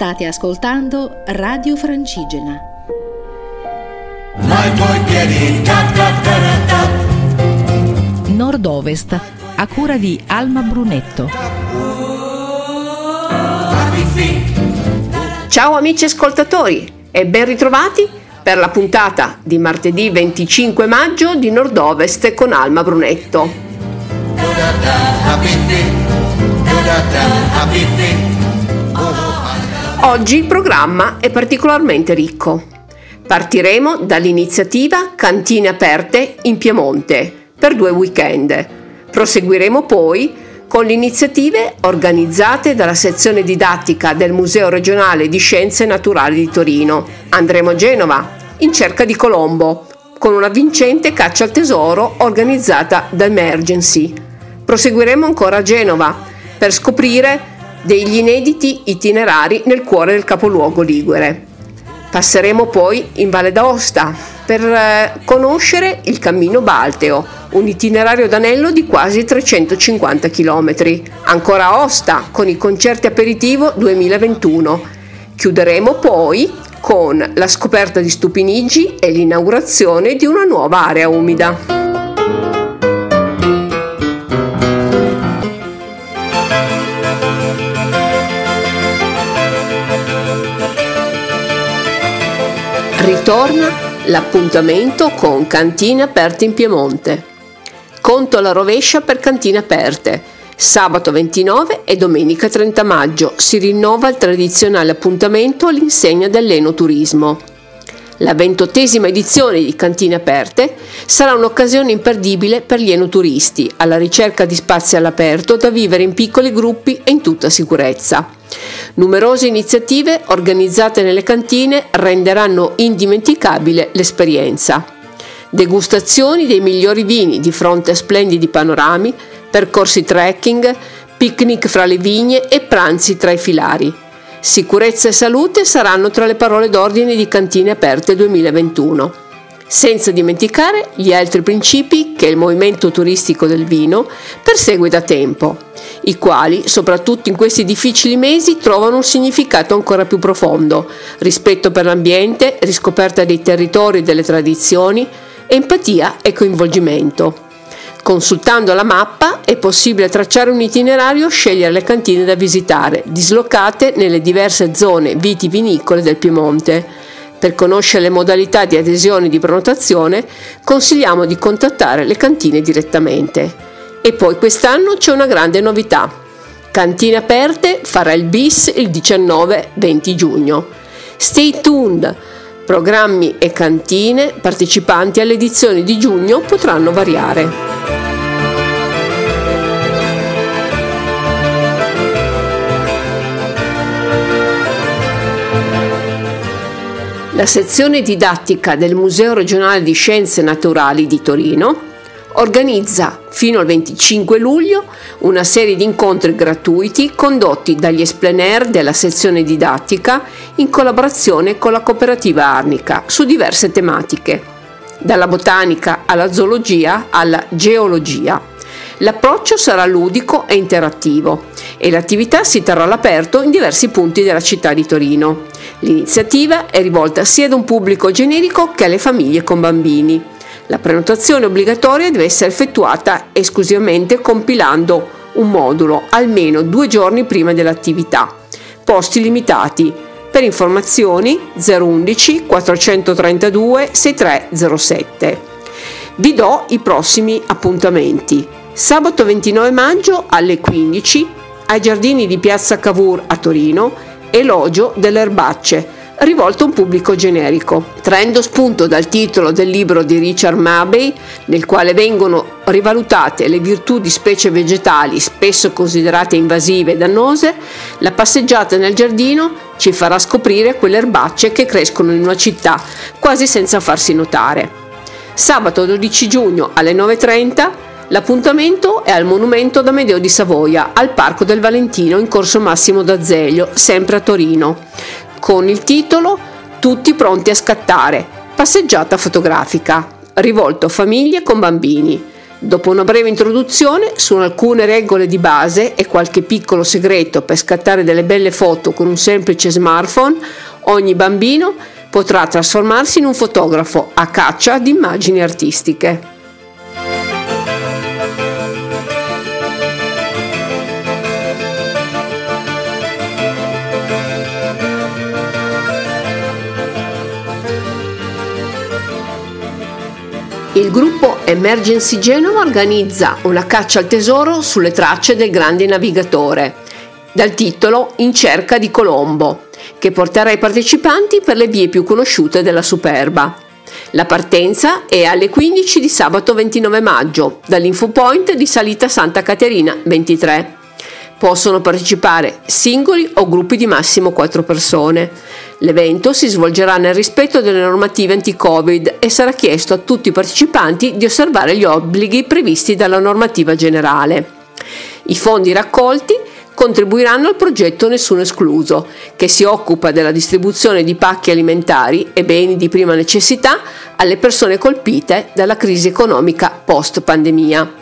State ascoltando Radio Francigena. Nord-Ovest, a cura di Alma Brunetto. Ciao amici ascoltatori e ben ritrovati per la puntata di martedì 25 maggio di Nord-Ovest con Alma Brunetto. Oggi il programma è particolarmente ricco. Partiremo dall'iniziativa Cantine Aperte in Piemonte per due weekend. Proseguiremo poi con le iniziative organizzate dalla sezione didattica del Museo regionale di Scienze Naturali di Torino. Andremo a Genova in cerca di Colombo con una vincente caccia al tesoro organizzata da Emergency. Proseguiremo ancora a Genova per scoprire degli inediti itinerari nel cuore del capoluogo ligure. Passeremo poi in Valle d'Aosta per eh, conoscere il Cammino Balteo, un itinerario d'anello di quasi 350 km. Ancora a Osta con i concerti aperitivo 2021. Chiuderemo poi con la scoperta di Stupinigi e l'inaugurazione di una nuova area umida. Ritorna l'appuntamento con Cantine Aperte in Piemonte. Conto alla rovescia per Cantine Aperte. Sabato 29 e domenica 30 maggio si rinnova il tradizionale appuntamento all'insegna dell'enoturismo. La ventottesima edizione di Cantine Aperte sarà un'occasione imperdibile per gli enoturisti alla ricerca di spazi all'aperto da vivere in piccoli gruppi e in tutta sicurezza. Numerose iniziative organizzate nelle cantine renderanno indimenticabile l'esperienza. Degustazioni dei migliori vini di fronte a splendidi panorami, percorsi trekking, picnic fra le vigne e pranzi tra i filari. Sicurezza e salute saranno tra le parole d'ordine di Cantine Aperte 2021. Senza dimenticare gli altri principi che il movimento turistico del vino persegue da tempo, i quali, soprattutto in questi difficili mesi, trovano un significato ancora più profondo, rispetto per l'ambiente, riscoperta dei territori e delle tradizioni, empatia e coinvolgimento. Consultando la mappa è possibile tracciare un itinerario e scegliere le cantine da visitare, dislocate nelle diverse zone vitivinicole del Piemonte. Per conoscere le modalità di adesione e di prenotazione consigliamo di contattare le cantine direttamente. E poi quest'anno c'è una grande novità. Cantine aperte farà il bis il 19-20 giugno. Stay tuned! Programmi e cantine partecipanti alle edizioni di giugno potranno variare. La sezione didattica del Museo regionale di Scienze Naturali di Torino organizza fino al 25 luglio una serie di incontri gratuiti condotti dagli esplener della sezione didattica in collaborazione con la cooperativa Arnica su diverse tematiche, dalla botanica alla zoologia alla geologia. L'approccio sarà ludico e interattivo e l'attività si terrà all'aperto in diversi punti della città di Torino. L'iniziativa è rivolta sia ad un pubblico generico che alle famiglie con bambini. La prenotazione obbligatoria deve essere effettuata esclusivamente compilando un modulo almeno due giorni prima dell'attività. Posti limitati. Per informazioni 011 432 6307. Vi do i prossimi appuntamenti. Sabato 29 maggio alle 15 ai giardini di Piazza Cavour a Torino, Elogio delle erbacce rivolto a un pubblico generico. Traendo spunto dal titolo del libro di Richard Mabey, nel quale vengono rivalutate le virtù di specie vegetali spesso considerate invasive e dannose, la passeggiata nel giardino ci farà scoprire quelle erbacce che crescono in una città quasi senza farsi notare. Sabato 12 giugno alle 9.30 L'appuntamento è al monumento d'Amedeo di Savoia, al Parco del Valentino in corso Massimo d'Azeglio, sempre a Torino con il titolo Tutti pronti a scattare, passeggiata fotografica, rivolto a famiglie con bambini. Dopo una breve introduzione su alcune regole di base e qualche piccolo segreto per scattare delle belle foto con un semplice smartphone, ogni bambino potrà trasformarsi in un fotografo a caccia di immagini artistiche. Gruppo Emergency Genova organizza una caccia al tesoro sulle tracce del grande navigatore, dal titolo In cerca di Colombo, che porterà i partecipanti per le vie più conosciute della Superba. La partenza è alle 15 di sabato 29 maggio, dall'infopoint di Salita Santa Caterina 23. Possono partecipare singoli o gruppi di massimo 4 persone. L'evento si svolgerà nel rispetto delle normative anti-Covid e sarà chiesto a tutti i partecipanti di osservare gli obblighi previsti dalla normativa generale. I fondi raccolti contribuiranno al progetto Nessuno Escluso, che si occupa della distribuzione di pacchi alimentari e beni di prima necessità alle persone colpite dalla crisi economica post-pandemia.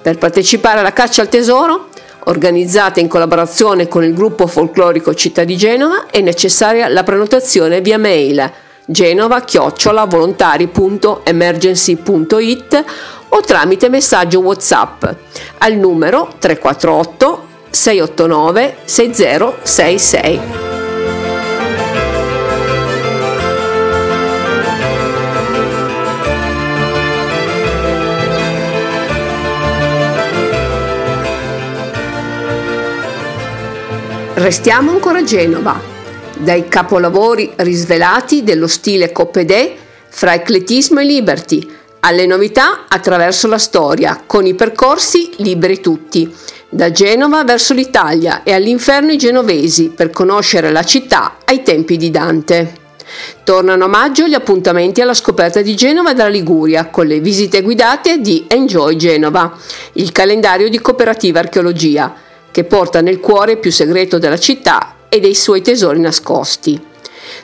Per partecipare alla caccia al tesoro organizzata in collaborazione con il gruppo folclorico Città di Genova, è necessaria la prenotazione via mail genova-volontari.emergency.it o tramite messaggio WhatsApp al numero 348 689 6066. Restiamo ancora a Genova, dai capolavori risvelati dello stile Coppedè fra ecletismo e liberty, alle novità attraverso la storia, con i percorsi liberi tutti, da Genova verso l'Italia e all'inferno i genovesi per conoscere la città ai tempi di Dante. Tornano a maggio gli appuntamenti alla scoperta di Genova e della Liguria con le visite guidate di Enjoy Genova, il calendario di cooperativa archeologia che porta nel cuore più segreto della città e dei suoi tesori nascosti.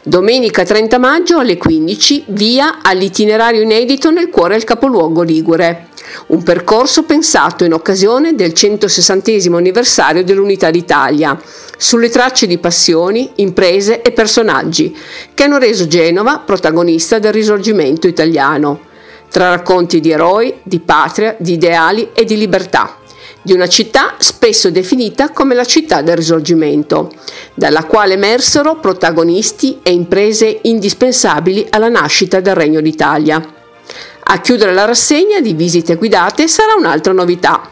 Domenica 30 maggio alle 15 via all'itinerario inedito nel cuore del capoluogo Ligure. Un percorso pensato in occasione del 160 anniversario dell'Unità d'Italia, sulle tracce di passioni, imprese e personaggi che hanno reso Genova protagonista del risorgimento italiano, tra racconti di eroi, di patria, di ideali e di libertà di una città spesso definita come la città del risorgimento, dalla quale emersero protagonisti e imprese indispensabili alla nascita del Regno d'Italia. A chiudere la rassegna di visite guidate sarà un'altra novità.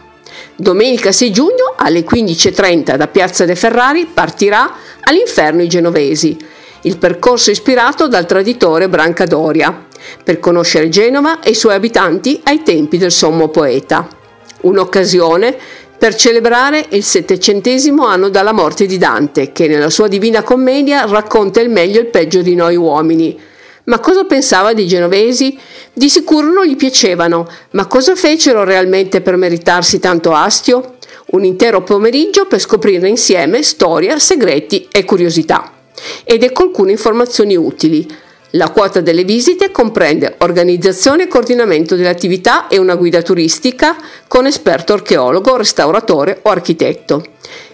Domenica 6 giugno alle 15.30 da Piazza De Ferrari partirà all'Inferno i Genovesi, il percorso ispirato dal traditore Brancadoria, per conoscere Genova e i suoi abitanti ai tempi del sommo poeta un'occasione per celebrare il settecentesimo anno dalla morte di Dante, che nella sua Divina Commedia racconta il meglio e il peggio di noi uomini. Ma cosa pensava dei genovesi? Di sicuro non gli piacevano, ma cosa fecero realmente per meritarsi tanto astio? Un intero pomeriggio per scoprire insieme storia, segreti e curiosità. Ed ecco alcune informazioni utili. La quota delle visite comprende organizzazione e coordinamento delle attività e una guida turistica con esperto archeologo, restauratore o architetto.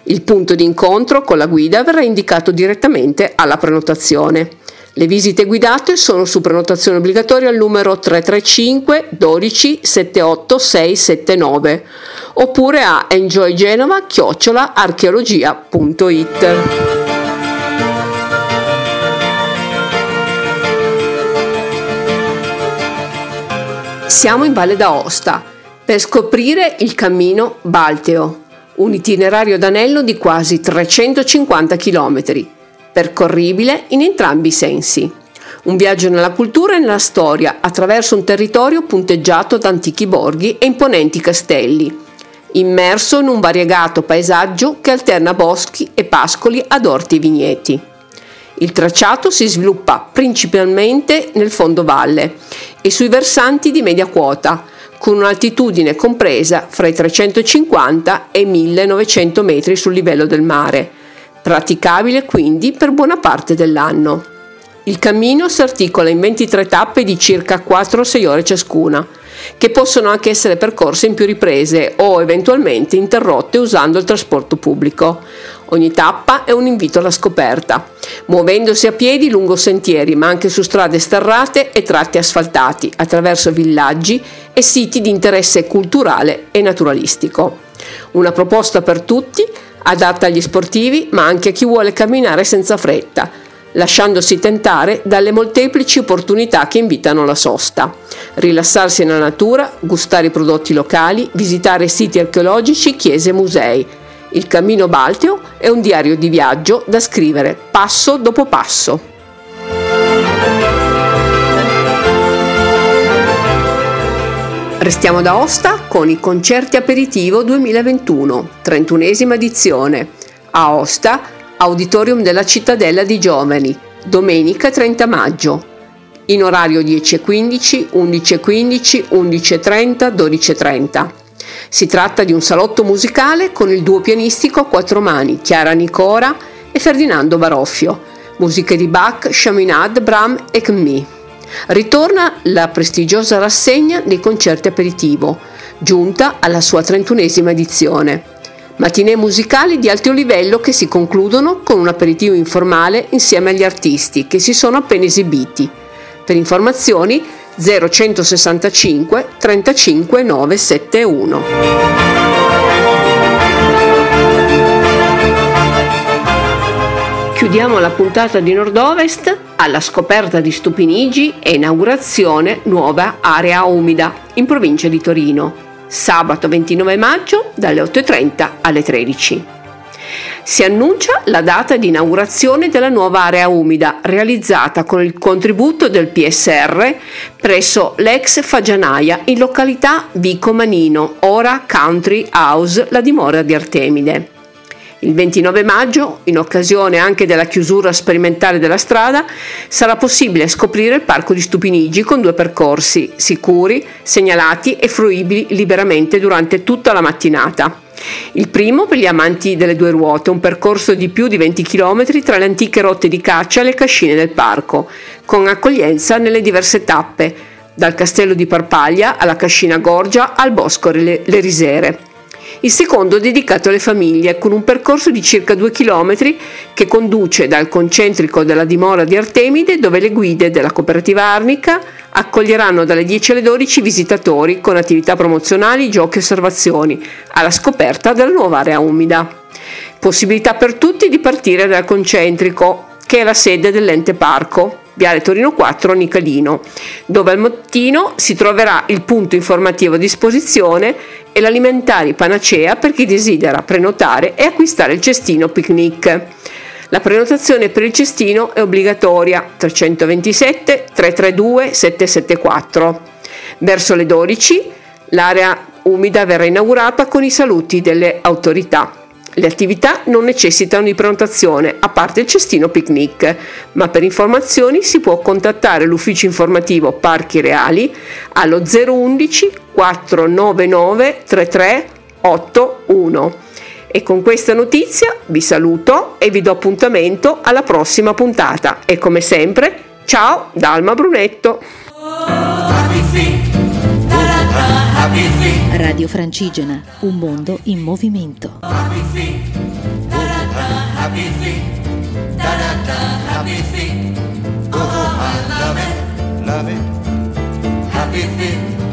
Il punto di incontro con la guida verrà indicato direttamente alla prenotazione. Le visite guidate sono su prenotazione obbligatoria al numero 335 12 78 679 oppure a enjoygenova-archeologia.it. Siamo in Valle d'Aosta per scoprire il cammino Balteo, un itinerario d'anello di quasi 350 km, percorribile in entrambi i sensi. Un viaggio nella cultura e nella storia attraverso un territorio punteggiato da antichi borghi e imponenti castelli, immerso in un variegato paesaggio che alterna boschi e pascoli ad orti e vigneti. Il tracciato si sviluppa principalmente nel fondovalle e sui versanti di media quota, con un'altitudine compresa fra i 350 e i 1900 metri sul livello del mare, praticabile quindi per buona parte dell'anno. Il cammino si articola in 23 tappe di circa 4-6 ore ciascuna, che possono anche essere percorse in più riprese o eventualmente interrotte usando il trasporto pubblico. Ogni tappa è un invito alla scoperta, muovendosi a piedi lungo sentieri, ma anche su strade sterrate e tratti asfaltati, attraverso villaggi e siti di interesse culturale e naturalistico. Una proposta per tutti, adatta agli sportivi, ma anche a chi vuole camminare senza fretta, lasciandosi tentare dalle molteplici opportunità che invitano la sosta. Rilassarsi nella natura, gustare i prodotti locali, visitare siti archeologici, chiese e musei. Il Cammino Balteo è un diario di viaggio da scrivere passo dopo passo. Restiamo da Osta con i concerti aperitivo 2021, 31esima edizione. A Osta Auditorium della Cittadella di Giovani, domenica 30 maggio, in orario 10.15, 11.15, 11.30, 12.30. Si tratta di un salotto musicale con il duo pianistico a quattro mani, Chiara Nicora e Ferdinando Baroffio, musiche di Bach, Chaminade, Bram e Kmi. Ritorna la prestigiosa rassegna dei concerti aperitivo, giunta alla sua 31esima edizione matinee musicali di alto livello che si concludono con un aperitivo informale insieme agli artisti che si sono appena esibiti. Per informazioni 0165 35 971. Chiudiamo la puntata di Nord-Ovest alla scoperta di Stupinigi e inaugurazione nuova area umida in provincia di Torino sabato 29 maggio dalle 8.30 alle 13. Si annuncia la data di inaugurazione della nuova area umida realizzata con il contributo del PSR presso l'ex Fagianaia in località Vico Manino, ora Country House, la dimora di Artemide. Il 29 maggio, in occasione anche della chiusura sperimentale della strada, sarà possibile scoprire il parco di Stupinigi con due percorsi sicuri, segnalati e fruibili liberamente durante tutta la mattinata. Il primo per gli amanti delle due ruote, un percorso di più di 20 km tra le antiche rotte di caccia e le cascine del parco, con accoglienza nelle diverse tappe, dal castello di Parpaglia alla cascina Gorgia al bosco Le Risere il secondo dedicato alle famiglie, con un percorso di circa due chilometri che conduce dal concentrico della dimora di Artemide, dove le guide della cooperativa Arnica accoglieranno dalle 10 alle 12 visitatori con attività promozionali, giochi e osservazioni, alla scoperta della nuova area umida. Possibilità per tutti di partire dal concentrico, che è la sede dell'ente parco, Viale Torino 4 Nicalino, dove al mattino si troverà il punto informativo a disposizione e l'alimentari panacea per chi desidera prenotare e acquistare il cestino picnic. La prenotazione per il cestino è obbligatoria 327 332 774. Verso le 12 l'area umida verrà inaugurata con i saluti delle autorità. Le attività non necessitano di prenotazione, a parte il cestino picnic, ma per informazioni si può contattare l'ufficio informativo Parchi Reali allo 011 499 3381. E con questa notizia vi saluto e vi do appuntamento alla prossima puntata. E come sempre, ciao da Alma Brunetto. Radio Francigena, un mondo in movimento. Happy feet.